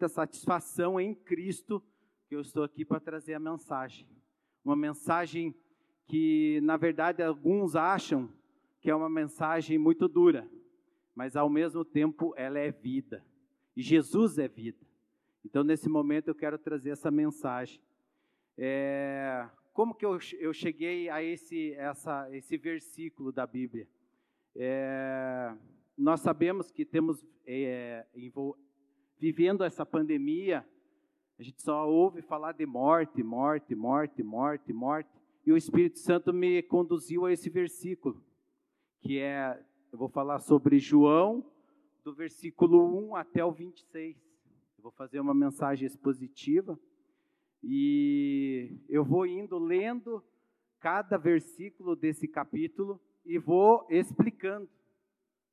muita satisfação em Cristo que eu estou aqui para trazer a mensagem. Uma mensagem que, na verdade, alguns acham que é uma mensagem muito dura, mas ao mesmo tempo ela é vida. E Jesus é vida. Então, nesse momento, eu quero trazer essa mensagem. É, como que eu, eu cheguei a esse, essa, esse versículo da Bíblia? É, nós sabemos que temos, é, vivendo essa pandemia, a gente só ouve falar de morte, morte, morte, morte, morte, e o Espírito Santo me conduziu a esse versículo, que é, eu vou falar sobre João, do versículo 1 até o 26. Eu vou fazer uma mensagem expositiva e eu vou indo lendo cada versículo desse capítulo e vou explicando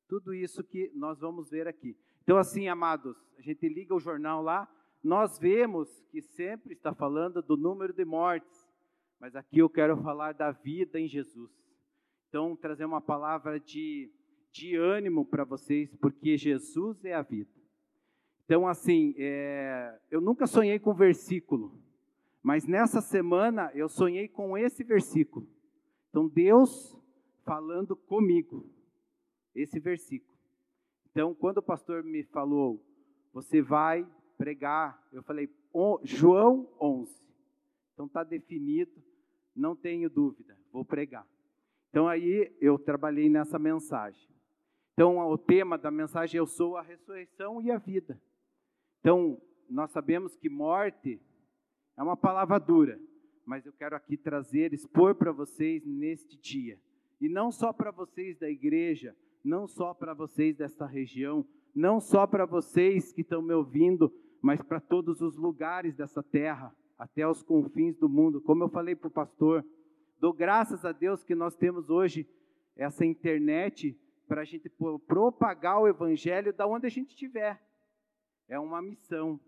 tudo isso que nós vamos ver aqui. Então, assim, amados, a gente liga o jornal lá, nós vemos que sempre está falando do número de mortes, mas aqui eu quero falar da vida em Jesus. Então, trazer uma palavra de, de ânimo para vocês, porque Jesus é a vida. Então, assim, é, eu nunca sonhei com versículo, mas nessa semana eu sonhei com esse versículo. Então, Deus falando comigo, esse versículo. Então, quando o pastor me falou, você vai pregar, eu falei, João 11. Então, está definido, não tenho dúvida, vou pregar. Então, aí eu trabalhei nessa mensagem. Então, o tema da mensagem, eu sou a ressurreição e a vida. Então, nós sabemos que morte é uma palavra dura, mas eu quero aqui trazer, expor para vocês neste dia. E não só para vocês da igreja, não só para vocês desta região, não só para vocês que estão me ouvindo, mas para todos os lugares dessa terra, até os confins do mundo. Como eu falei para o pastor, dou graças a Deus que nós temos hoje essa internet para a gente propagar o evangelho da onde a gente estiver. É uma missão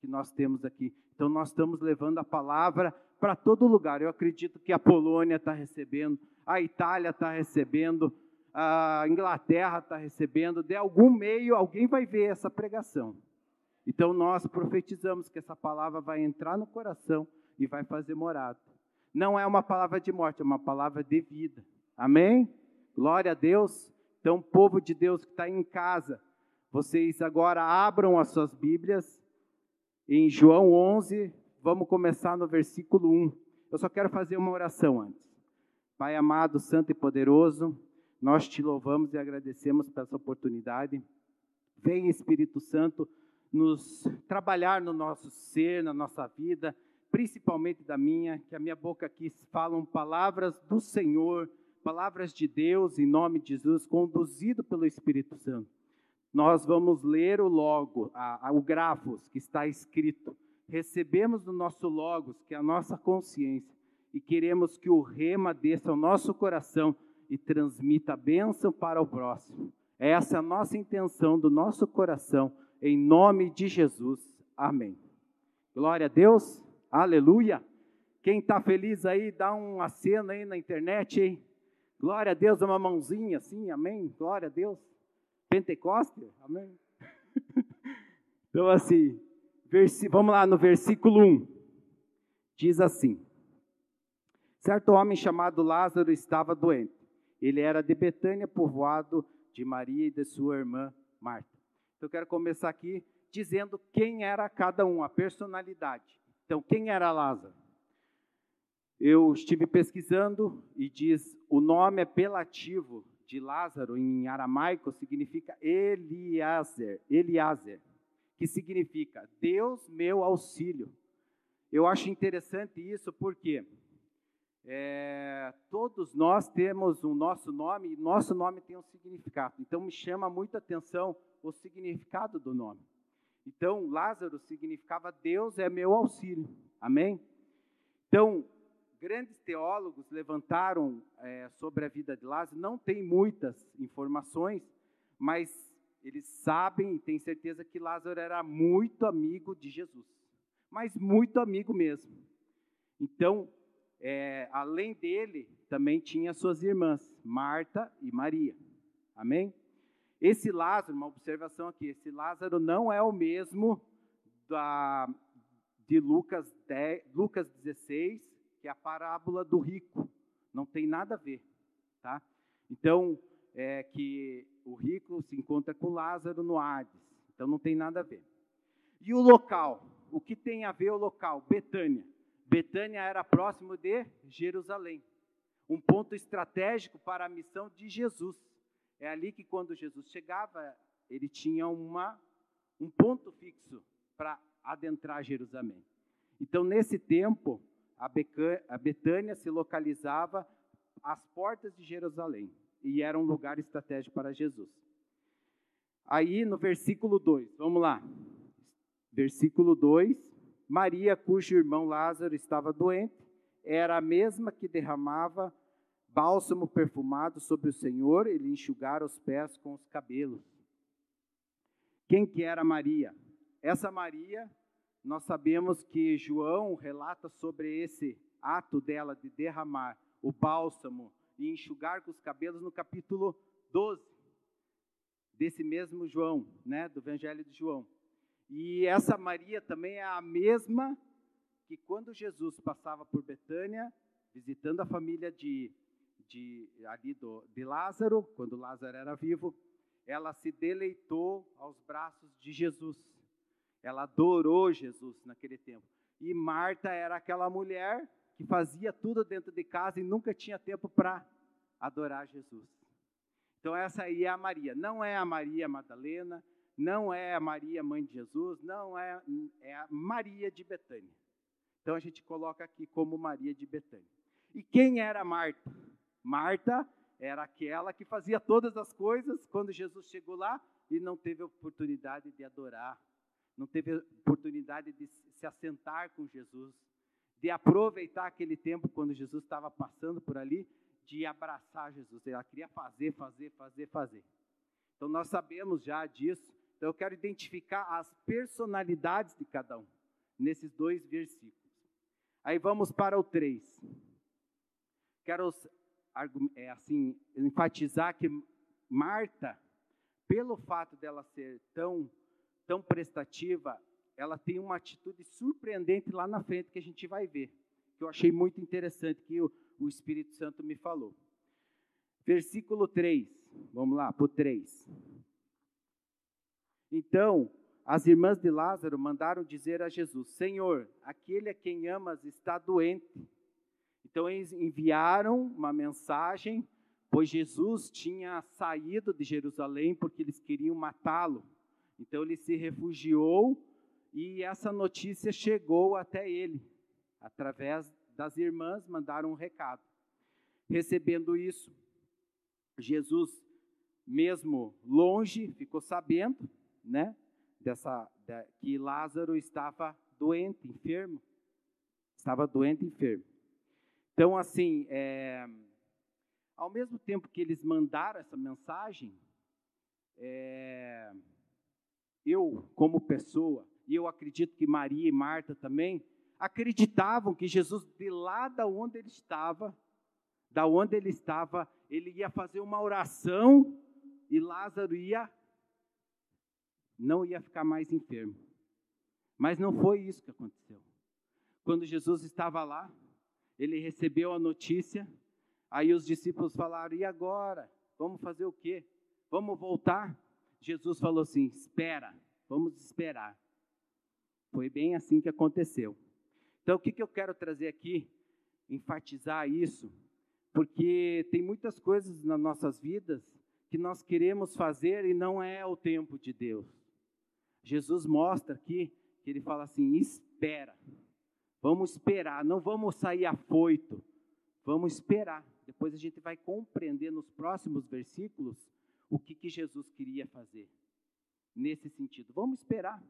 que nós temos aqui. Então, nós estamos levando a palavra para todo lugar. Eu acredito que a Polônia está recebendo, a Itália está recebendo, a Inglaterra está recebendo. De algum meio, alguém vai ver essa pregação. Então, nós profetizamos que essa palavra vai entrar no coração e vai fazer morada. Não é uma palavra de morte, é uma palavra de vida. Amém? Glória a Deus. Então, povo de Deus que está em casa, vocês agora abram as suas Bíblias em João 11, vamos começar no versículo 1. Eu só quero fazer uma oração antes. Pai amado, santo e poderoso, nós te louvamos e agradecemos por essa oportunidade. Vem, Espírito Santo, nos trabalhar no nosso ser, na nossa vida, principalmente da minha, que a minha boca aqui falam palavras do Senhor, palavras de Deus, em nome de Jesus, conduzido pelo Espírito Santo nós vamos ler o logo, a, a, o grafos que está escrito. Recebemos do nosso logos, que é a nossa consciência, e queremos que o rema desça ao nosso coração e transmita a bênção para o próximo. Essa é a nossa intenção do nosso coração, em nome de Jesus. Amém. Glória a Deus, aleluia. Quem está feliz aí, dá um aceno aí na internet, hein? Glória a Deus, uma mãozinha assim, amém? Glória a Deus. Pentecoste? Amém? então, assim, vamos lá no versículo 1. Diz assim: Certo homem chamado Lázaro estava doente. Ele era de Betânia, povoado de Maria e de sua irmã Marta. Então, eu quero começar aqui dizendo quem era cada um, a personalidade. Então, quem era Lázaro? Eu estive pesquisando e diz o nome apelativo de Lázaro em aramaico significa Eliezer, Eliezer, que significa Deus meu auxílio. Eu acho interessante isso porque é, todos nós temos o nosso nome e nosso nome tem um significado. Então me chama muita atenção o significado do nome. Então Lázaro significava Deus é meu auxílio. Amém? Então grandes teólogos levantaram é, sobre a vida de Lázaro, não tem muitas informações, mas eles sabem e têm certeza que Lázaro era muito amigo de Jesus, mas muito amigo mesmo. Então, é, além dele, também tinha suas irmãs, Marta e Maria. Amém? Esse Lázaro, uma observação aqui, esse Lázaro não é o mesmo da, de Lucas, 10, Lucas 16, que é a parábola do rico. Não tem nada a ver, tá? Então, é que o rico se encontra com Lázaro no Hades. Então, não tem nada a ver. E o local? O que tem a ver o local? Betânia. Betânia era próximo de Jerusalém. Um ponto estratégico para a missão de Jesus. É ali que quando Jesus chegava, ele tinha uma, um ponto fixo para adentrar Jerusalém. Então, nesse tempo, a, Betânia se localizava às portas de Jerusalém e era um lugar estratégico para Jesus. Aí no versículo 2, vamos lá. Versículo 2: Maria, cujo irmão Lázaro estava doente, era a mesma que derramava bálsamo perfumado sobre o Senhor e lhe enxugara os pés com os cabelos. Quem que era Maria? Essa Maria, nós sabemos que João relata sobre esse ato dela de derramar o bálsamo e enxugar com os cabelos no capítulo 12 desse mesmo João, né, do Evangelho de João. E essa Maria também é a mesma que quando Jesus passava por Betânia, visitando a família de de, ali do, de Lázaro, quando Lázaro era vivo, ela se deleitou aos braços de Jesus. Ela adorou Jesus naquele tempo. E Marta era aquela mulher que fazia tudo dentro de casa e nunca tinha tempo para adorar Jesus. Então essa aí é a Maria. Não é a Maria Madalena, não é a Maria mãe de Jesus, não é, é a Maria de Betânia. Então a gente coloca aqui como Maria de Betânia. E quem era Marta? Marta era aquela que fazia todas as coisas quando Jesus chegou lá e não teve oportunidade de adorar, não teve oportunidade de se assentar com Jesus, de aproveitar aquele tempo quando Jesus estava passando por ali, de abraçar Jesus. Ela queria fazer, fazer, fazer, fazer. Então nós sabemos já disso. Então eu quero identificar as personalidades de cada um nesses dois versículos. Aí vamos para o 3. Quero é, assim, enfatizar que Marta, pelo fato dela ser tão, tão prestativa, ela tem uma atitude surpreendente lá na frente que a gente vai ver, que eu achei muito interessante que o, o Espírito Santo me falou. Versículo 3, vamos lá, para o 3. Então, as irmãs de Lázaro mandaram dizer a Jesus: Senhor, aquele a quem amas está doente. Então eles enviaram uma mensagem, pois Jesus tinha saído de Jerusalém porque eles queriam matá-lo. Então ele se refugiou e essa notícia chegou até ele. Através das irmãs mandaram um recado. Recebendo isso, Jesus, mesmo longe, ficou sabendo, né, dessa que Lázaro estava doente, enfermo. Estava doente, enfermo. Então, assim, é, ao mesmo tempo que eles mandaram essa mensagem, é, eu, como pessoa, e eu acredito que Maria e Marta também, acreditavam que Jesus, de lá da onde ele estava, da onde ele estava, ele ia fazer uma oração e Lázaro ia não ia ficar mais enfermo. Mas não foi isso que aconteceu. Quando Jesus estava lá, ele recebeu a notícia, aí os discípulos falaram: e agora? Vamos fazer o quê? Vamos voltar? Jesus falou assim: espera, vamos esperar. Foi bem assim que aconteceu. Então, o que, que eu quero trazer aqui? Enfatizar isso, porque tem muitas coisas nas nossas vidas que nós queremos fazer e não é o tempo de Deus. Jesus mostra aqui que ele fala assim: espera. Vamos esperar, não vamos sair afoito. Vamos esperar. Depois a gente vai compreender nos próximos versículos o que, que Jesus queria fazer nesse sentido. Vamos esperar.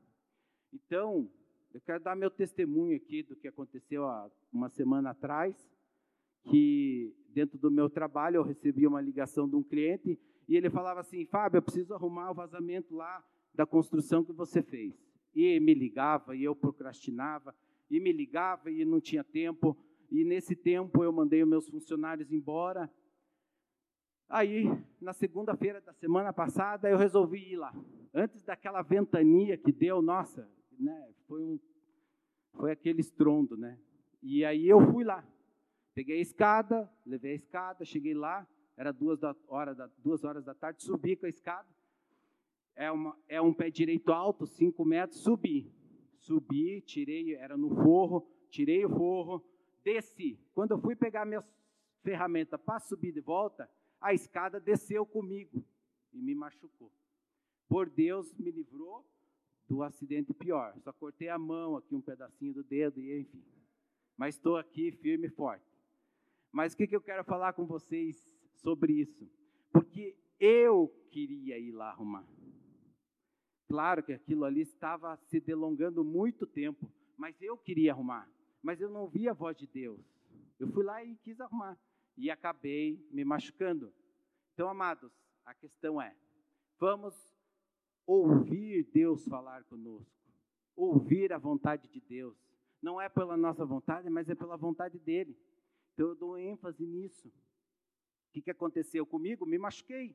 Então, eu quero dar meu testemunho aqui do que aconteceu há uma semana atrás, que dentro do meu trabalho eu recebi uma ligação de um cliente e ele falava assim: Fábio, eu preciso arrumar o vazamento lá da construção que você fez. E me ligava e eu procrastinava e me ligava e não tinha tempo. E nesse tempo eu mandei os meus funcionários embora. Aí, na segunda-feira da semana passada, eu resolvi ir lá. Antes daquela ventania que deu, nossa, né, foi, um, foi aquele estrondo, né? E aí eu fui lá. Peguei a escada, levei a escada, cheguei lá, era duas, da hora da, duas horas da tarde, subi com a escada. É, uma, é um pé direito alto, cinco metros, subi. Subi, tirei, era no forro, tirei o forro, desci. Quando eu fui pegar minhas ferramentas para subir de volta, a escada desceu comigo e me machucou. Por Deus me livrou do acidente pior. Só cortei a mão aqui, um pedacinho do dedo e enfim. Mas estou aqui firme e forte. Mas o que, que eu quero falar com vocês sobre isso? Porque eu queria ir lá arrumar. Claro que aquilo ali estava se delongando muito tempo, mas eu queria arrumar. Mas eu não via a voz de Deus. Eu fui lá e quis arrumar. E acabei me machucando. Então, amados, a questão é: vamos ouvir Deus falar conosco, ouvir a vontade de Deus. Não é pela nossa vontade, mas é pela vontade dele. Então eu dou ênfase nisso. O que, que aconteceu comigo? Me machuquei.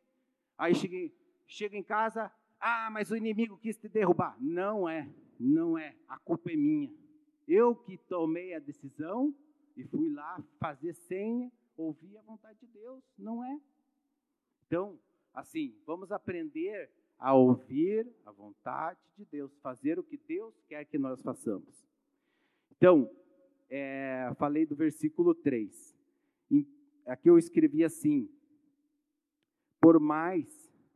Aí cheguei, chego em casa, ah, mas o inimigo quis te derrubar. Não é, não é. A culpa é minha. Eu que tomei a decisão e fui lá fazer sem ouvir a vontade de Deus. Não é. Então, assim, vamos aprender a ouvir a vontade de Deus, fazer o que Deus quer que nós façamos. Então, é, falei do versículo 3. Aqui eu escrevi assim: por mais,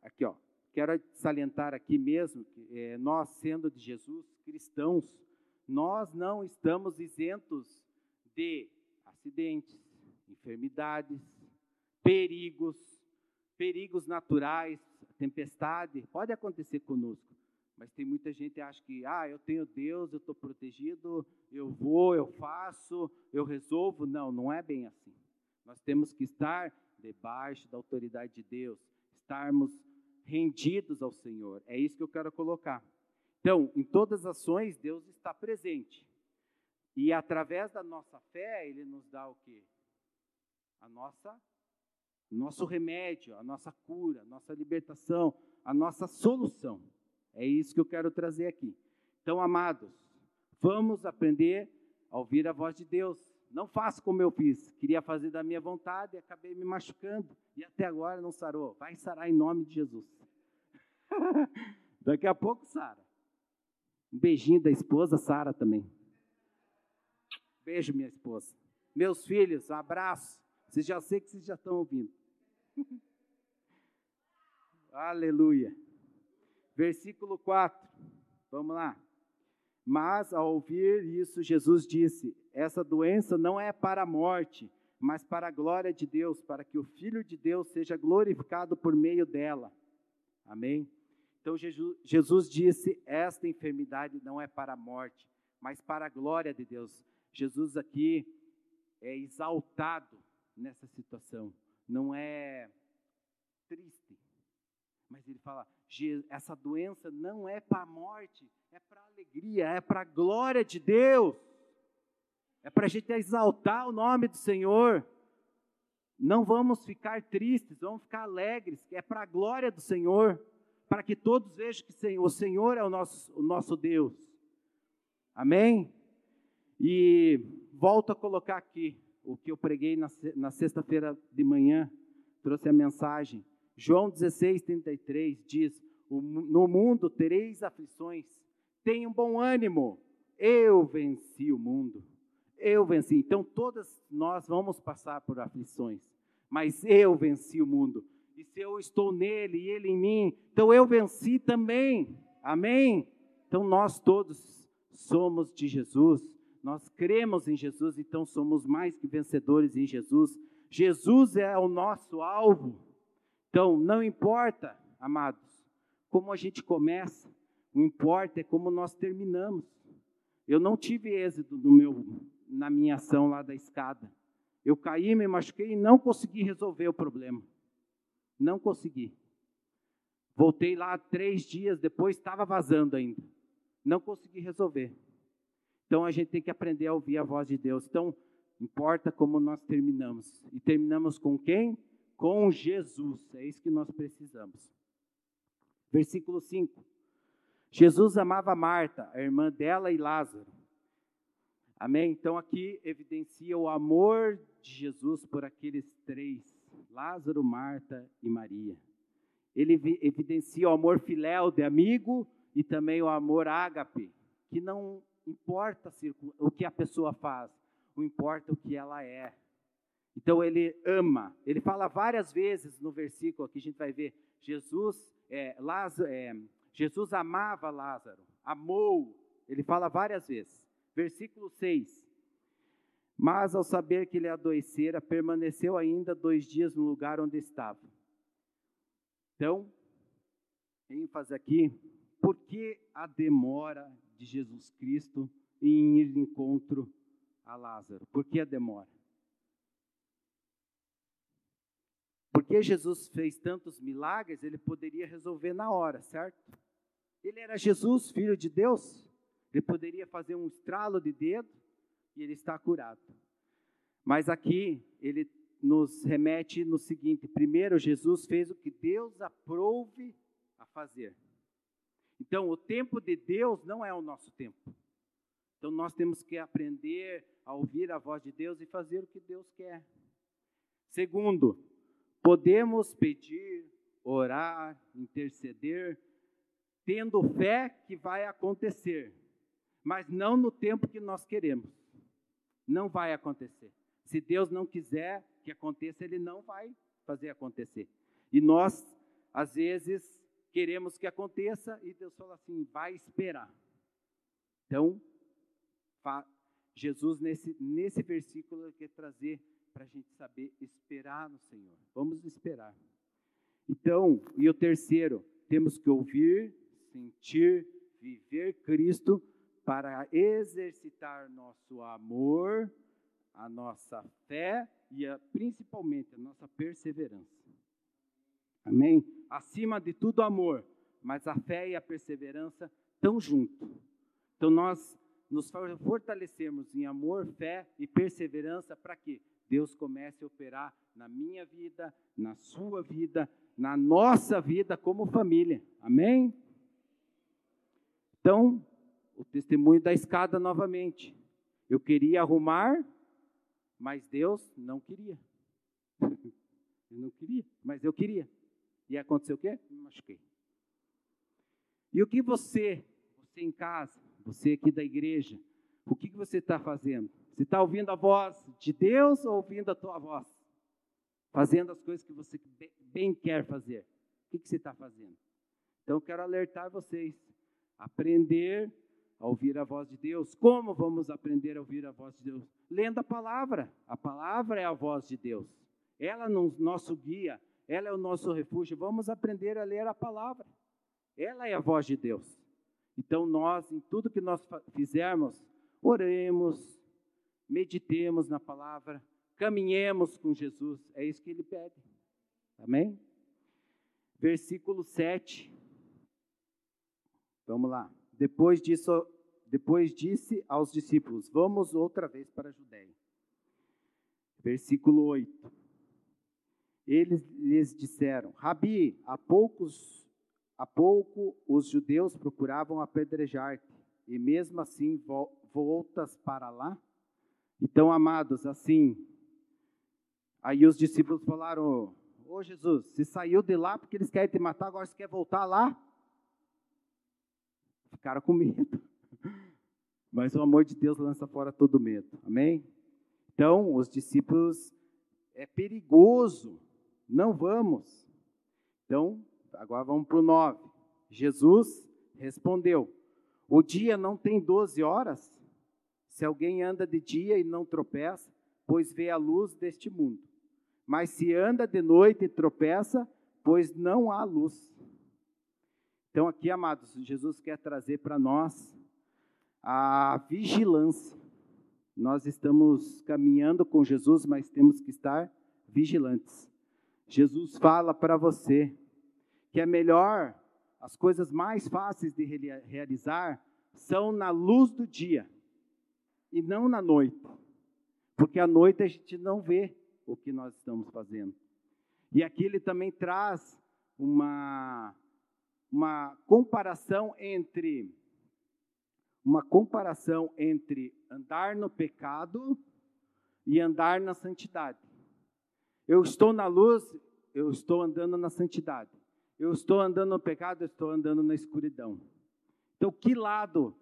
aqui ó, quero salientar aqui mesmo, que é, nós sendo de Jesus, cristãos, nós não estamos isentos de acidentes, enfermidades, perigos, perigos naturais, tempestade, pode acontecer conosco. Mas tem muita gente que acha que, ah, eu tenho Deus, eu estou protegido, eu vou, eu faço, eu resolvo. Não, não é bem assim. Nós temos que estar debaixo da autoridade de Deus, estarmos rendidos ao Senhor. É isso que eu quero colocar. Então, em todas as ações, Deus está presente. E através da nossa fé, Ele nos dá o quê? A nossa nosso remédio, a nossa cura, a nossa libertação, a nossa solução. É isso que eu quero trazer aqui. Então, amados, vamos aprender a ouvir a voz de Deus. Não faça como eu fiz. Queria fazer da minha vontade e acabei me machucando. E até agora não sarou. Vai sarar em nome de Jesus. Daqui a pouco, Sara. Um beijinho da esposa, Sara também. Beijo, minha esposa. Meus filhos, um abraço. Vocês já sei que vocês já estão ouvindo. Aleluia. Versículo 4. Vamos lá. Mas ao ouvir isso, Jesus disse: Essa doença não é para a morte, mas para a glória de Deus, para que o Filho de Deus seja glorificado por meio dela. Amém? Então Jesus disse: Esta enfermidade não é para a morte, mas para a glória de Deus. Jesus aqui é exaltado nessa situação não é fala: essa doença não é para a morte, é para a alegria, é para a glória de Deus. É para a gente exaltar o nome do Senhor. Não vamos ficar tristes, vamos ficar alegres, é para a glória do Senhor, para que todos vejam que o Senhor é o nosso, o nosso Deus. Amém? E volto a colocar aqui o que eu preguei na, na sexta-feira de manhã, trouxe a mensagem. João 16, 33 diz: No mundo tereis aflições, tenham bom ânimo, eu venci o mundo. Eu venci. Então, todas nós vamos passar por aflições, mas eu venci o mundo. E se eu estou nele e ele em mim, então eu venci também. Amém? Então, nós todos somos de Jesus nós cremos em Jesus, então somos mais que vencedores em Jesus. Jesus é o nosso alvo. Então, não importa, amados, como a gente começa, o importa é como nós terminamos. Eu não tive êxito meu, na minha ação lá da escada. Eu caí, me machuquei e não consegui resolver o problema. Não consegui. Voltei lá três dias depois, estava vazando ainda. Não consegui resolver. Então a gente tem que aprender a ouvir a voz de Deus. Então, importa como nós terminamos. E terminamos com quem? Com Jesus. É isso que nós precisamos. Versículo 5. Jesus amava Marta, a irmã dela e Lázaro. Amém? Então aqui evidencia o amor de Jesus por aqueles três: Lázaro, Marta e Maria. Ele evidencia o amor filéu de amigo e também o amor ágape, que não importa o que a pessoa faz, o importa o que ela é. Então ele ama. Ele fala várias vezes no versículo que a gente vai ver. Jesus, é, Lázaro, é, Jesus amava Lázaro, amou. Ele fala várias vezes. Versículo 6. Mas ao saber que ele adoecera, permaneceu ainda dois dias no lugar onde estava. Então, ênfase aqui, por que a demora de Jesus Cristo em ir de encontro a Lázaro? Por que a demora? Porque Jesus fez tantos milagres, ele poderia resolver na hora, certo? Ele era Jesus, filho de Deus. Ele poderia fazer um estralo de dedo e ele está curado. Mas aqui ele nos remete no seguinte: primeiro, Jesus fez o que Deus aprouve a fazer. Então, o tempo de Deus não é o nosso tempo. Então, nós temos que aprender a ouvir a voz de Deus e fazer o que Deus quer. Segundo, Podemos pedir, orar, interceder, tendo fé que vai acontecer, mas não no tempo que nós queremos. Não vai acontecer. Se Deus não quiser que aconteça, Ele não vai fazer acontecer. E nós, às vezes, queremos que aconteça e Deus fala assim: vai esperar. Então, Jesus, nesse, nesse versículo, quer trazer para a gente saber esperar no Senhor. Vamos esperar. Então, e o terceiro, temos que ouvir, sentir, viver Cristo para exercitar nosso amor, a nossa fé e a, principalmente a nossa perseverança. Amém? Acima de tudo, amor, mas a fé e a perseverança estão juntos. Então, nós nos fortalecemos em amor, fé e perseverança para quê? Deus comece a operar na minha vida, na sua vida, na nossa vida como família. Amém? Então, o testemunho da escada novamente. Eu queria arrumar, mas Deus não queria. eu não queria, mas eu queria. E aconteceu o quê? Me machuquei. E o que você, você em casa, você aqui da igreja, o que, que você está fazendo? Você está ouvindo a voz de Deus ou ouvindo a tua voz? Fazendo as coisas que você bem quer fazer. O que, que você está fazendo? Então, eu quero alertar vocês. Aprender a ouvir a voz de Deus. Como vamos aprender a ouvir a voz de Deus? Lendo a palavra. A palavra é a voz de Deus. Ela é o nosso guia, ela é o nosso refúgio. Vamos aprender a ler a palavra. Ela é a voz de Deus. Então, nós, em tudo que nós fizermos, oremos, meditemos na palavra, caminhemos com Jesus. É isso que ele pede. Amém? Versículo 7. Vamos lá. Depois disso, depois disse aos discípulos: Vamos outra vez para a Judéia. Versículo 8. Eles lhes disseram: Rabi, há poucos há pouco os judeus procuravam apedrejar-te, e mesmo assim voltas para lá? Então, amados, assim, aí os discípulos falaram: Ô Jesus, você saiu de lá porque eles querem te matar, agora você quer voltar lá? Ficaram com medo. Mas o amor de Deus lança fora todo medo. Amém? Então, os discípulos, é perigoso, não vamos. Então, agora vamos para o 9. Jesus respondeu: O dia não tem 12 horas? Se alguém anda de dia e não tropeça, pois vê a luz deste mundo. Mas se anda de noite e tropeça, pois não há luz. Então, aqui, amados, Jesus quer trazer para nós a vigilância. Nós estamos caminhando com Jesus, mas temos que estar vigilantes. Jesus fala para você que é melhor, as coisas mais fáceis de realizar são na luz do dia e não na noite. Porque à noite a gente não vê o que nós estamos fazendo. E aqui ele também traz uma, uma comparação entre uma comparação entre andar no pecado e andar na santidade. Eu estou na luz, eu estou andando na santidade. Eu estou andando no pecado, eu estou andando na escuridão. Então, que lado,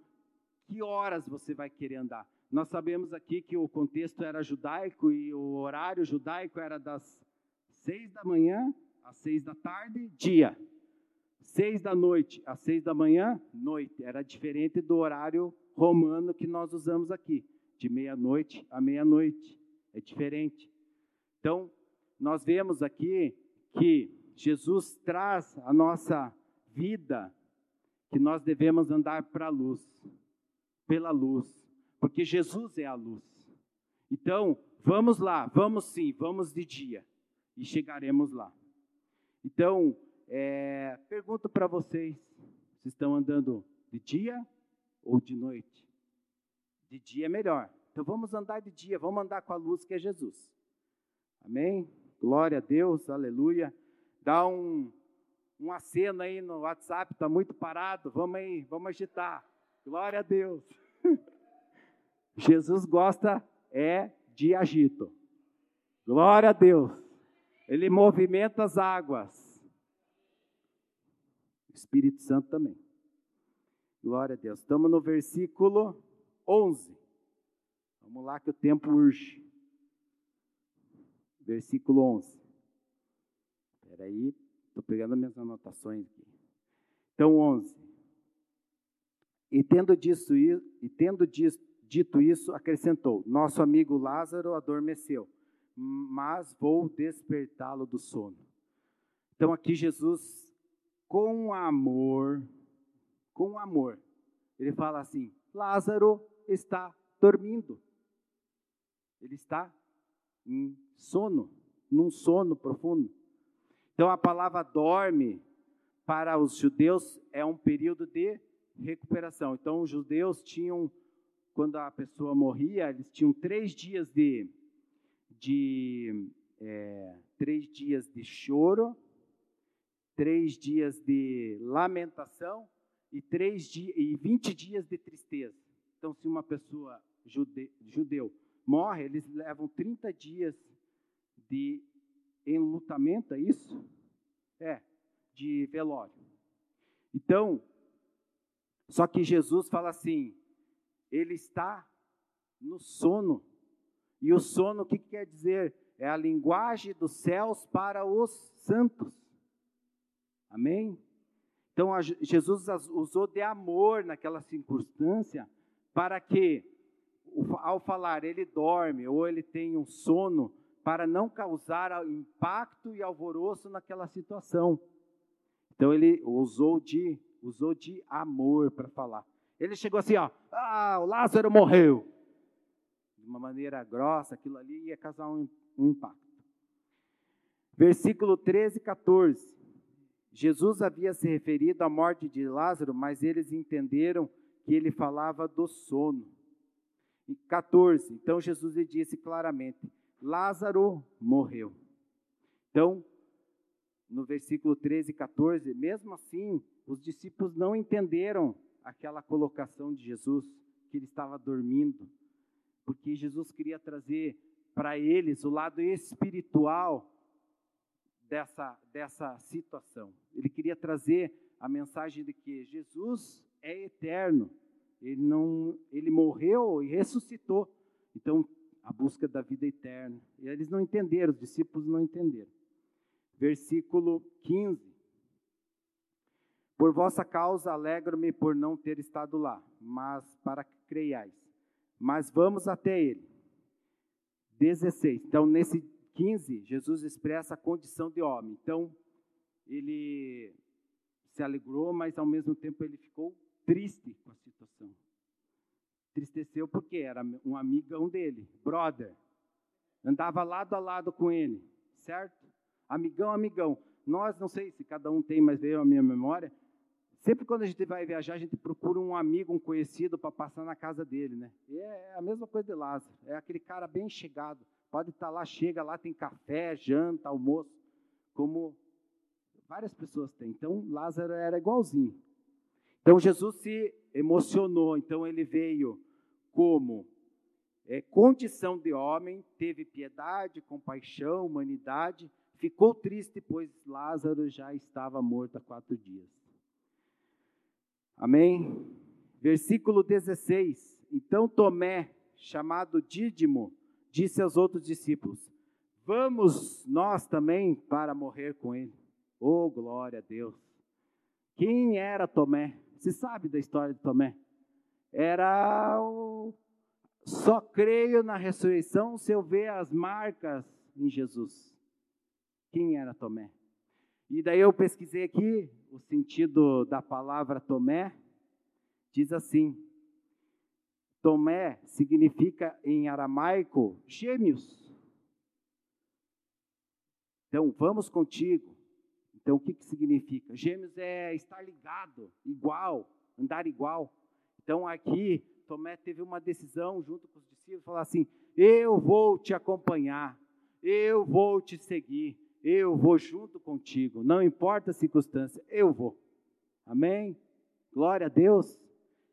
que horas você vai querer andar? Nós sabemos aqui que o contexto era judaico e o horário judaico era das seis da manhã às seis da tarde, dia. Seis da noite às seis da manhã, noite. Era diferente do horário romano que nós usamos aqui, de meia-noite à meia-noite. É diferente. Então, nós vemos aqui que Jesus traz a nossa vida que nós devemos andar para a luz, pela luz, porque Jesus é a luz. Então, vamos lá, vamos sim, vamos de dia e chegaremos lá. Então, é, pergunto para vocês: vocês estão andando de dia ou de noite? De dia é melhor. Então vamos andar de dia, vamos andar com a luz que é Jesus. Amém? Glória a Deus, aleluia. Dá um, um aceno aí no WhatsApp, está muito parado. Vamos aí, vamos agitar. Glória a Deus. Jesus gosta é de agito. Glória a Deus. Ele movimenta as águas. Espírito Santo também. Glória a Deus. Estamos no versículo 11. Vamos lá que o tempo urge. Versículo 11. Espera aí, estou pegando minhas anotações aqui. Então, 11. E tendo, disso, e tendo dito isso, acrescentou: Nosso amigo Lázaro adormeceu, mas vou despertá-lo do sono. Então, aqui Jesus com amor, com amor. Ele fala assim: Lázaro está dormindo. Ele está em sono, num sono profundo. Então a palavra dorme para os judeus é um período de recuperação. Então os judeus tinham, quando a pessoa morria, eles tinham três dias de, de é, três dias de choro, três dias de lamentação e, três dias, e 20 dias de tristeza. Então, se uma pessoa jude, judeu morre, eles levam 30 dias de enlutamento, é isso? É, de velório. Então, só que Jesus fala assim, ele está no sono. E o sono, o que quer dizer? É a linguagem dos céus para os santos. Amém? Então, Jesus usou de amor naquela circunstância para que, ao falar ele dorme ou ele tem um sono, para não causar impacto e alvoroço naquela situação. Então, ele usou de, usou de amor para falar. Ele chegou assim, ó, ah, o Lázaro morreu. De uma maneira grossa, aquilo ali ia causar um, um impacto. Versículo 13 e 14. Jesus havia se referido à morte de Lázaro, mas eles entenderam que ele falava do sono. E 14. Então Jesus lhe disse claramente: Lázaro morreu. Então, no versículo 13 e 14, mesmo assim, os discípulos não entenderam aquela colocação de Jesus, que ele estava dormindo, porque Jesus queria trazer para eles o lado espiritual dessa, dessa situação. Ele queria trazer a mensagem de que Jesus é eterno. Ele não, ele morreu e ressuscitou. Então, a busca da vida eterna. E eles não entenderam, os discípulos não entenderam. Versículo 15. Por vossa causa alegro-me por não ter estado lá, mas para que creiais. Mas vamos até ele. 16. Então, nesse 15, Jesus expressa a condição de homem. Então, ele se alegrou, mas ao mesmo tempo ele ficou triste com a situação. Tristeceu porque era um amigão dele, brother. Andava lado a lado com ele, certo? Amigão, amigão. Nós, não sei se cada um tem, mas veio a minha memória. Sempre quando a gente vai viajar, a gente procura um amigo, um conhecido para passar na casa dele, né? E é a mesma coisa de Lázaro. É aquele cara bem chegado. Pode estar lá, chega lá, tem café, janta, almoço. como várias pessoas têm. Então, Lázaro era igualzinho. Então, Jesus se emocionou. Então, ele veio como é, condição de homem, teve piedade, compaixão, humanidade, ficou triste, pois Lázaro já estava morto há quatro dias. Amém? Versículo 16. Então Tomé, chamado Dídimo, disse aos outros discípulos: Vamos nós também para morrer com ele. Oh, glória a Deus. Quem era Tomé? Você sabe da história de Tomé? Era o só creio na ressurreição se eu ver as marcas em Jesus. Quem era Tomé? E daí eu pesquisei aqui o sentido da palavra Tomé. Diz assim: Tomé significa em aramaico gêmeos. Então, vamos contigo. Então, o que, que significa? Gêmeos é estar ligado, igual, andar igual. Então, aqui, Tomé teve uma decisão junto com os discípulos, falar assim: eu vou te acompanhar, eu vou te seguir, eu vou junto contigo, não importa a circunstância, eu vou. Amém? Glória a Deus.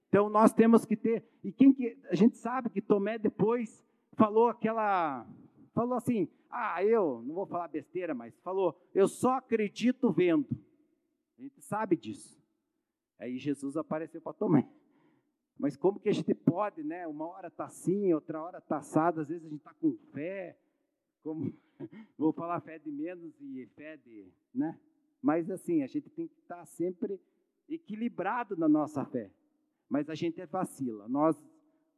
Então nós temos que ter, e quem que a gente sabe que Tomé depois falou aquela, falou assim: "Ah, eu não vou falar besteira, mas falou: "Eu só acredito vendo". A gente sabe disso. Aí Jesus apareceu para Tomé. Mas como que a gente pode, né? Uma hora está assim, outra hora está assado, às vezes a gente está com fé, como vou falar fé de menos e fé de, né? Mas assim, a gente tem que estar tá sempre equilibrado na nossa fé. Mas a gente é vacila. Nós,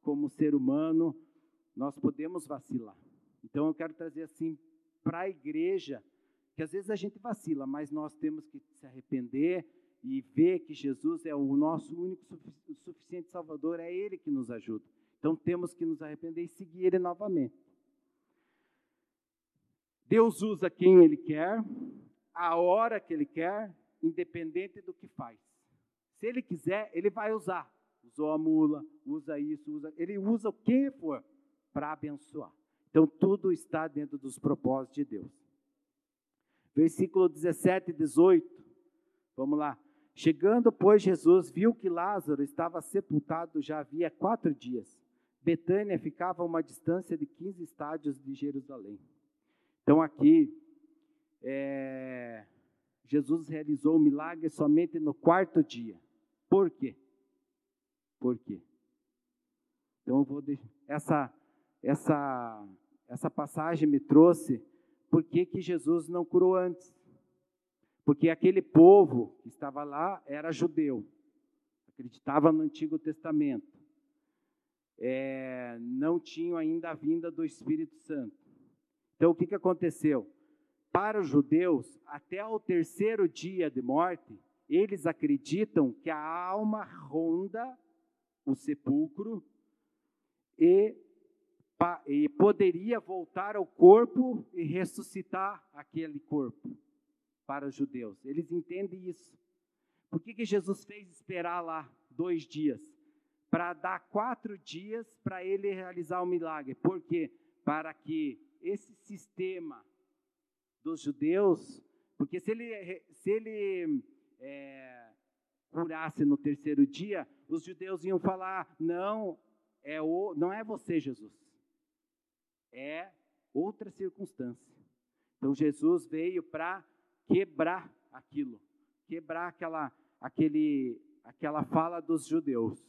como ser humano, nós podemos vacilar. Então eu quero trazer assim para a igreja, que às vezes a gente vacila, mas nós temos que se arrepender e ver que Jesus é o nosso único suficiente Salvador, é Ele que nos ajuda. Então temos que nos arrepender e seguir Ele novamente. Deus usa quem Ele quer, a hora que Ele quer, independente do que faz. Se Ele quiser, Ele vai usar. Usou a mula, usa isso, usa. Ele usa o que for para abençoar. Então tudo está dentro dos propósitos de Deus. Versículo 17 e 18. Vamos lá. Chegando, pois, Jesus viu que Lázaro estava sepultado já havia quatro dias. Betânia ficava a uma distância de 15 estádios de Jerusalém. Então, aqui, é, Jesus realizou o milagre somente no quarto dia. Por quê? Por quê? Então, eu vou deixar, essa, essa, essa passagem me trouxe por que, que Jesus não curou antes. Porque aquele povo que estava lá era judeu, acreditava no Antigo Testamento, é, não tinham ainda a vinda do Espírito Santo. Então o que, que aconteceu? Para os judeus, até o terceiro dia de morte, eles acreditam que a alma ronda o sepulcro e, e poderia voltar ao corpo e ressuscitar aquele corpo para os judeus. Eles entendem isso. Por que, que Jesus fez esperar lá dois dias? Para dar quatro dias para ele realizar o milagre. Por quê? Para que esse sistema dos judeus, porque se ele, se ele é, curasse no terceiro dia, os judeus iam falar: não, é o, não é você, Jesus, é outra circunstância. Então Jesus veio para quebrar aquilo, quebrar aquela, aquele, aquela fala dos judeus.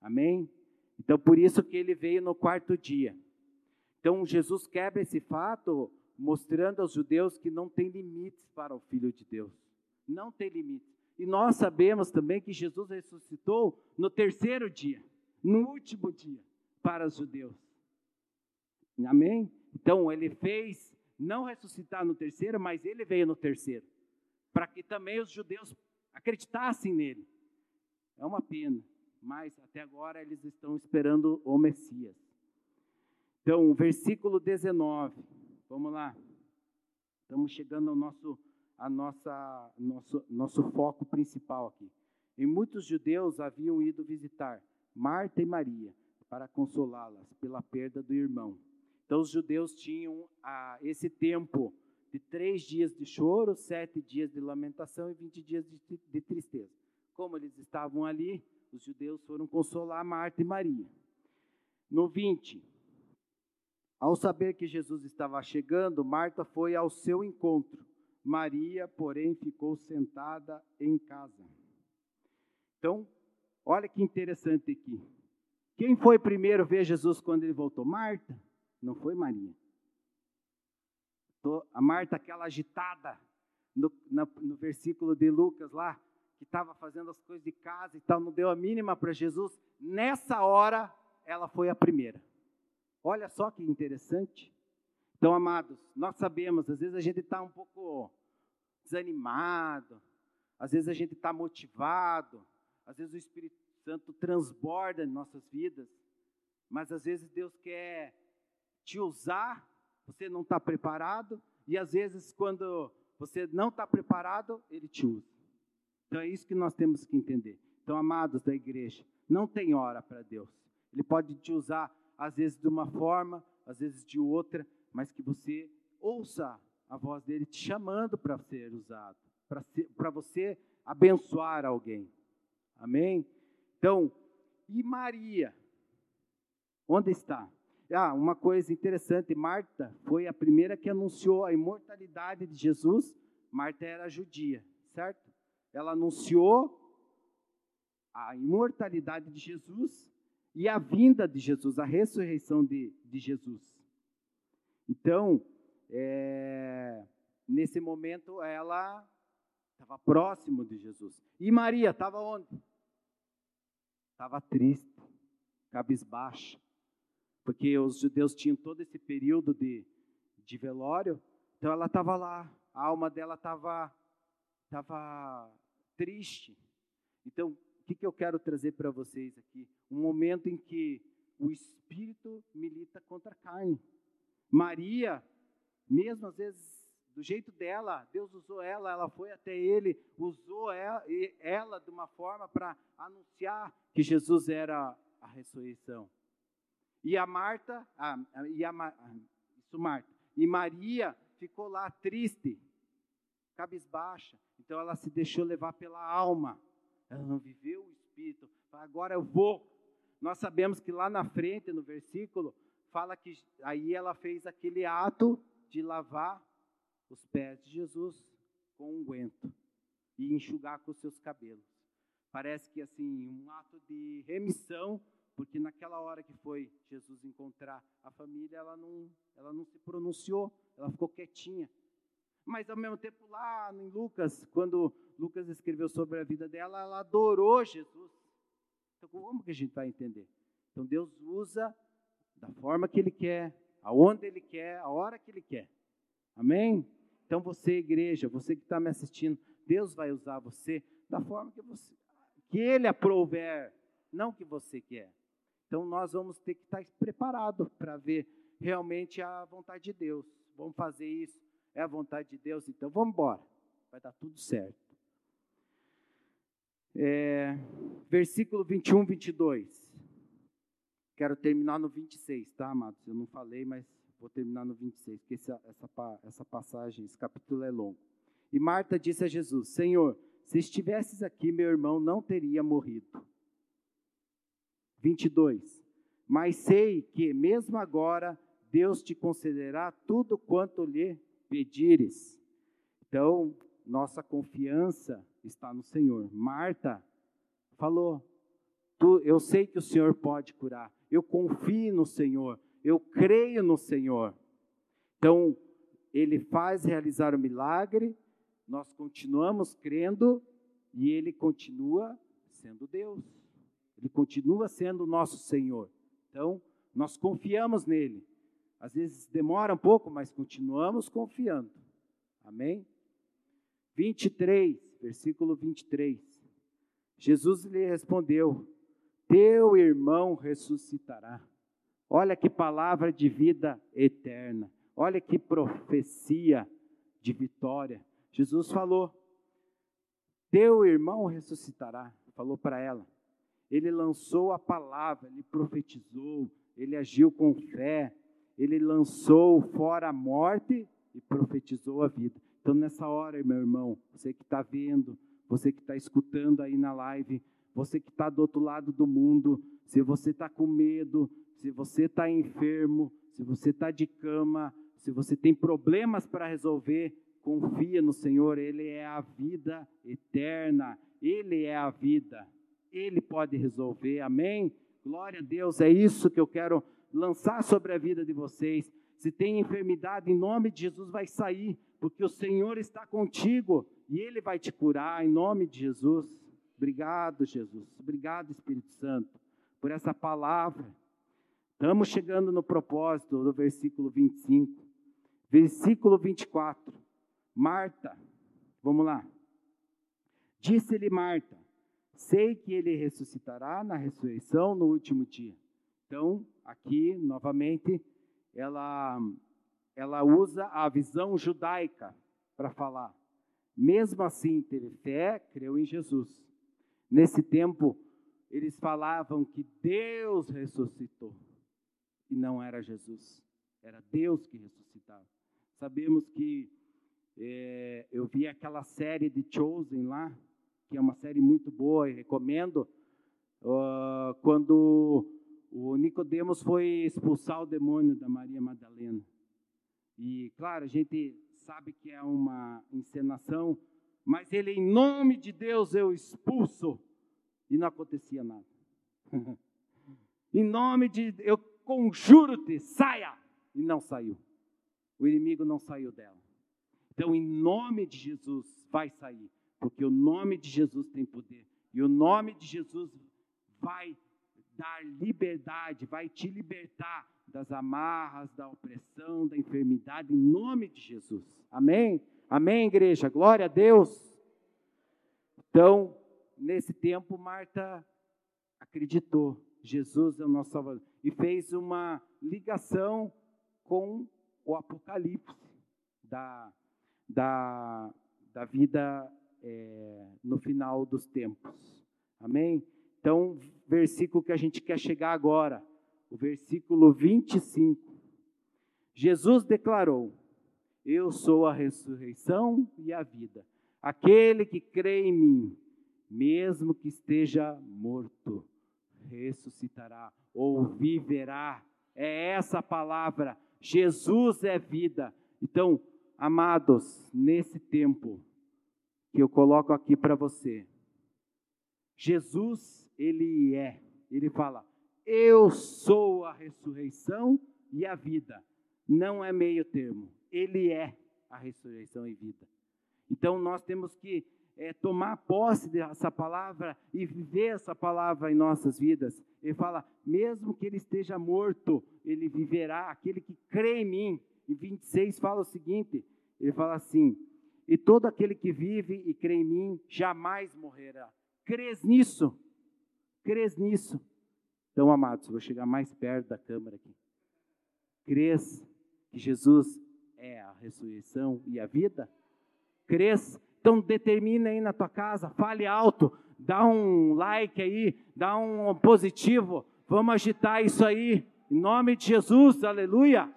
Amém? Então, por isso que ele veio no quarto dia. Então, Jesus quebra esse fato, mostrando aos judeus que não tem limites para o Filho de Deus. Não tem limites. E nós sabemos também que Jesus ressuscitou no terceiro dia, no último dia, para os judeus. Amém? Então, ele fez não ressuscitar no terceiro, mas ele veio no terceiro, para que também os judeus acreditassem nele. É uma pena, mas até agora eles estão esperando o Messias. Então, versículo 19, vamos lá. Estamos chegando ao nosso, a nossa, nosso, nosso foco principal aqui. E muitos judeus haviam ido visitar Marta e Maria para consolá-las pela perda do irmão. Então, os judeus tinham ah, esse tempo de três dias de choro, sete dias de lamentação e vinte dias de, de tristeza. Como eles estavam ali, os judeus foram consolar Marta e Maria. No 20, ao saber que Jesus estava chegando, Marta foi ao seu encontro. Maria, porém, ficou sentada em casa. Então, olha que interessante aqui. Quem foi primeiro ver Jesus quando ele voltou? Marta, não foi Maria. A Marta, aquela agitada, no, na, no versículo de Lucas lá, que estava fazendo as coisas de casa e tal, não deu a mínima para Jesus, nessa hora ela foi a primeira. Olha só que interessante. Então, amados, nós sabemos, às vezes a gente está um pouco desanimado, às vezes a gente está motivado, às vezes o Espírito Santo transborda em nossas vidas, mas às vezes Deus quer te usar, você não está preparado, e às vezes quando você não está preparado, Ele te usa. Então é isso que nós temos que entender. Então, amados da igreja, não tem hora para Deus. Ele pode te usar, às vezes de uma forma, às vezes de outra, mas que você ouça a voz dele te chamando para ser usado, para você abençoar alguém. Amém? Então, e Maria? Onde está? Ah, uma coisa interessante, Marta foi a primeira que anunciou a imortalidade de Jesus. Marta era judia, certo? ela anunciou a imortalidade de Jesus e a vinda de Jesus, a ressurreição de, de Jesus. Então, é, nesse momento, ela estava próximo de Jesus. E Maria estava onde? Estava triste, cabisbaixa, porque os judeus tinham todo esse período de, de velório, então ela estava lá, a alma dela estava estava triste. Então, o que, que eu quero trazer para vocês aqui? Um momento em que o espírito milita contra a carne. Maria, mesmo às vezes do jeito dela, Deus usou ela, ela foi até ele, usou ela, ela de uma forma para anunciar que Jesus era a ressurreição. E a Marta, a, e a, isso Marta, e Maria ficou lá triste, cabisbaixa. Então ela se deixou levar pela alma. Ela não viveu o espírito. Agora eu vou. Nós sabemos que lá na frente, no versículo, fala que aí ela fez aquele ato de lavar os pés de Jesus com unguento e enxugar com os seus cabelos. Parece que assim, um ato de remissão, porque naquela hora que foi Jesus encontrar a família, ela não, ela não se pronunciou, ela ficou quietinha. Mas ao mesmo tempo, lá em Lucas, quando Lucas escreveu sobre a vida dela, ela adorou Jesus. Então, como que a gente vai entender? Então, Deus usa da forma que Ele quer, aonde Ele quer, a hora que Ele quer. Amém? Então, você, igreja, você que está me assistindo, Deus vai usar você da forma que, você, que Ele aprouver, não que você quer. Então, nós vamos ter que estar preparados para ver realmente a vontade de Deus. Vamos fazer isso é a vontade de Deus, então vamos embora. Vai dar tudo certo. É, versículo 21, 22. Quero terminar no 26, tá, amados? Eu não falei, mas vou terminar no 26, porque essa, essa, essa passagem, esse capítulo é longo. E Marta disse a Jesus: Senhor, se estivesses aqui, meu irmão não teria morrido. 22. Mas sei que, mesmo agora, Deus te concederá tudo quanto lhe pedires. Então, nossa confiança está no Senhor. Marta falou: Eu sei que o Senhor pode curar. Eu confio no Senhor. Eu creio no Senhor. Então, ele faz realizar o milagre, nós continuamos crendo e ele continua sendo Deus. Ele continua sendo o nosso Senhor. Então, nós confiamos nele. Às vezes demora um pouco, mas continuamos confiando. Amém? 23, versículo 23. Jesus lhe respondeu: Teu irmão ressuscitará. Olha que palavra de vida eterna. Olha que profecia de vitória. Jesus falou: Teu irmão ressuscitará. Falou para ela. Ele lançou a palavra, ele profetizou, ele agiu com fé, ele lançou fora a morte e profetizou a vida. Então, nessa hora, meu irmão, você que está vendo, você que está escutando aí na live, você que está do outro lado do mundo, se você está com medo, se você está enfermo, se você está de cama, se você tem problemas para resolver, confia no Senhor, Ele é a vida eterna, Ele é a vida, Ele pode resolver, amém? Glória a Deus, é isso que eu quero lançar sobre a vida de vocês. Se tem enfermidade, em nome de Jesus vai sair, porque o Senhor está contigo e Ele vai te curar, em nome de Jesus. Obrigado, Jesus. Obrigado, Espírito Santo, por essa palavra. Estamos chegando no propósito do versículo 25. Versículo 24. Marta, vamos lá. Disse-lhe Marta: Sei que ele ressuscitará na ressurreição no último dia. Então, aqui, novamente, ela, ela usa a visão judaica para falar. Mesmo assim, teve fé, creu em Jesus. Nesse tempo, eles falavam que Deus ressuscitou. E não era Jesus, era Deus que ressuscitava. Sabemos que é, eu vi aquela série de Chosen lá, que é uma série muito boa e recomendo. Uh, quando o Nicodemos foi expulsar o demônio da Maria Madalena. E claro, a gente sabe que é uma encenação, mas ele, em nome de Deus, eu expulso. E não acontecia nada. em nome de eu conjuro-te, saia! E não saiu. O inimigo não saiu dela. Então, em nome de Jesus, vai sair, porque o nome de Jesus tem poder. E o nome de Jesus vai dar liberdade, vai te libertar das amarras, da opressão, da enfermidade, em nome de Jesus. Amém? Amém, igreja? Glória a Deus. Então, nesse tempo, Marta acreditou. Jesus é o nosso Salvador. E fez uma ligação com o Apocalipse da da, da vida é, no final dos tempos. Amém? Então, versículo que a gente quer chegar agora, o versículo 25. Jesus declarou: Eu sou a ressurreição e a vida. Aquele que crê em mim, mesmo que esteja morto, ressuscitará ou viverá. É essa a palavra. Jesus é vida. Então, Amados, nesse tempo que eu coloco aqui para você, Jesus, ele é, ele fala: Eu sou a ressurreição e a vida. Não é meio termo, ele é a ressurreição e vida. Então nós temos que é, tomar posse dessa palavra e viver essa palavra em nossas vidas. Ele fala: mesmo que ele esteja morto, ele viverá. Aquele que crê em mim. E 26 fala o seguinte: ele fala assim: E todo aquele que vive e crê em mim jamais morrerá. Crês nisso? Crês nisso? Então, amados, vou chegar mais perto da câmera aqui. Crês que Jesus é a ressurreição e a vida? Crês? Então determina aí na tua casa, fale alto, dá um like aí, dá um positivo, vamos agitar isso aí, em nome de Jesus, aleluia,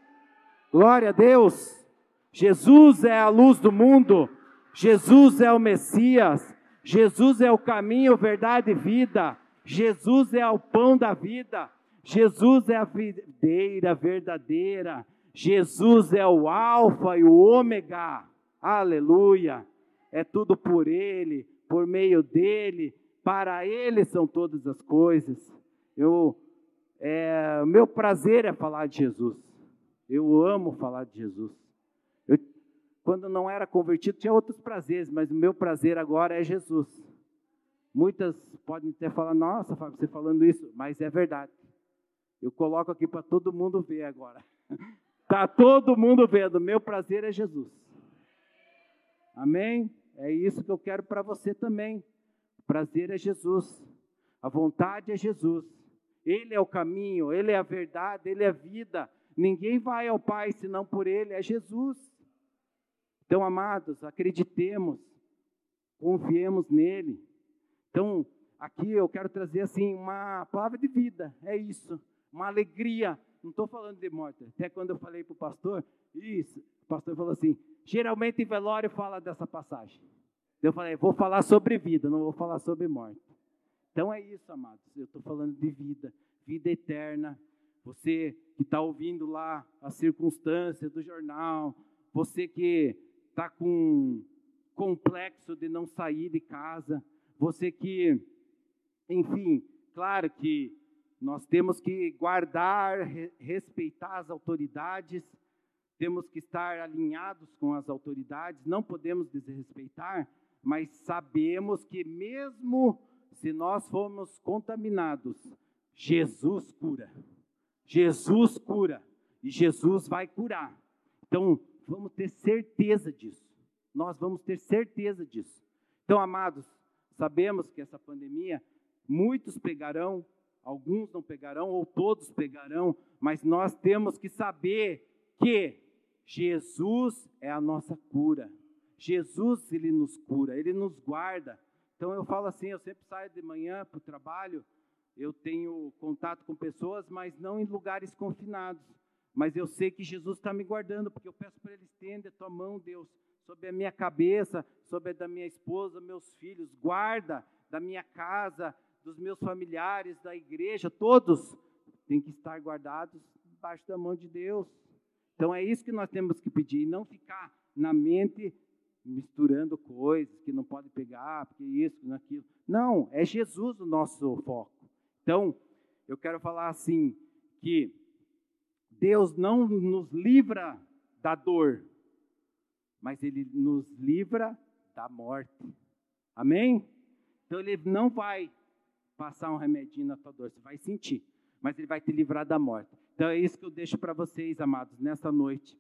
glória a Deus. Jesus é a luz do mundo, Jesus é o Messias, Jesus é o caminho, verdade e vida, Jesus é o pão da vida, Jesus é a videira verdadeira, Jesus é o Alfa e o Ômega, aleluia, é tudo por Ele, por meio dEle, para Ele são todas as coisas. Eu, é, meu prazer é falar de Jesus, eu amo falar de Jesus. Quando não era convertido, tinha outros prazeres, mas o meu prazer agora é Jesus. Muitas podem até falar, nossa, Fábio, você falando isso, mas é verdade. Eu coloco aqui para todo mundo ver agora. Está todo mundo vendo, meu prazer é Jesus. Amém? É isso que eu quero para você também. Prazer é Jesus. A vontade é Jesus. Ele é o caminho, Ele é a verdade, Ele é a vida. Ninguém vai ao Pai senão por Ele, é Jesus. Então, amados, acreditemos, confiemos nele. Então, aqui eu quero trazer assim uma palavra de vida, é isso, uma alegria não estou falando de morte. Até quando eu falei para o pastor, isso, o pastor falou assim: geralmente em velório fala dessa passagem. Eu falei, vou falar sobre vida, não vou falar sobre morte. Então é isso, amados. Eu estou falando de vida, vida eterna. Você que está ouvindo lá as circunstâncias do jornal, você que está com complexo de não sair de casa, você que, enfim, claro que nós temos que guardar, respeitar as autoridades, temos que estar alinhados com as autoridades, não podemos desrespeitar, mas sabemos que mesmo se nós formos contaminados, Jesus cura. Jesus cura e Jesus vai curar. Então, vamos ter certeza disso. Nós vamos ter certeza disso. Então, amados, sabemos que essa pandemia, muitos pegarão, alguns não pegarão, ou todos pegarão, mas nós temos que saber que Jesus é a nossa cura. Jesus, ele nos cura, ele nos guarda. Então eu falo assim, eu sempre saio de manhã para o trabalho, eu tenho contato com pessoas, mas não em lugares confinados. Mas eu sei que Jesus está me guardando, porque eu peço para Ele estender a tua mão, Deus, sobre a minha cabeça, sobre a da minha esposa, meus filhos, guarda da minha casa, dos meus familiares, da igreja, todos têm que estar guardados debaixo da mão de Deus. Então é isso que nós temos que pedir, e não ficar na mente misturando coisas que não pode pegar, porque isso, aquilo. Não, é Jesus o nosso foco. Então, eu quero falar assim que Deus não nos livra da dor, mas ele nos livra da morte. Amém? Então ele não vai passar um remedinho na tua dor, você vai sentir, mas ele vai te livrar da morte. Então é isso que eu deixo para vocês, amados, nessa noite.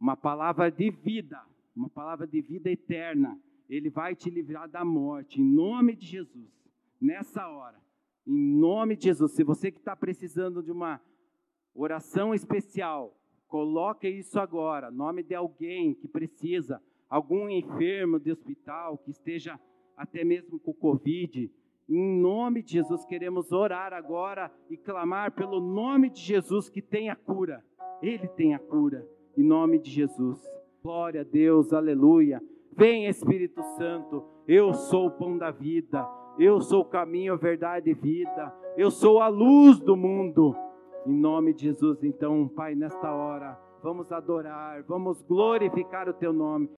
Uma palavra de vida, uma palavra de vida eterna. Ele vai te livrar da morte, em nome de Jesus, nessa hora. Em nome de Jesus. Se você que está precisando de uma oração especial, coloque isso agora. Nome de alguém que precisa, algum enfermo de hospital que esteja até mesmo com Covid em nome de Jesus, queremos orar agora e clamar pelo nome de Jesus que tem a cura. Ele tem a cura, em nome de Jesus. Glória a Deus, aleluia. Vem Espírito Santo, eu sou o pão da vida, eu sou o caminho, a verdade e vida, eu sou a luz do mundo. Em nome de Jesus, então, Pai, nesta hora, vamos adorar, vamos glorificar o Teu nome.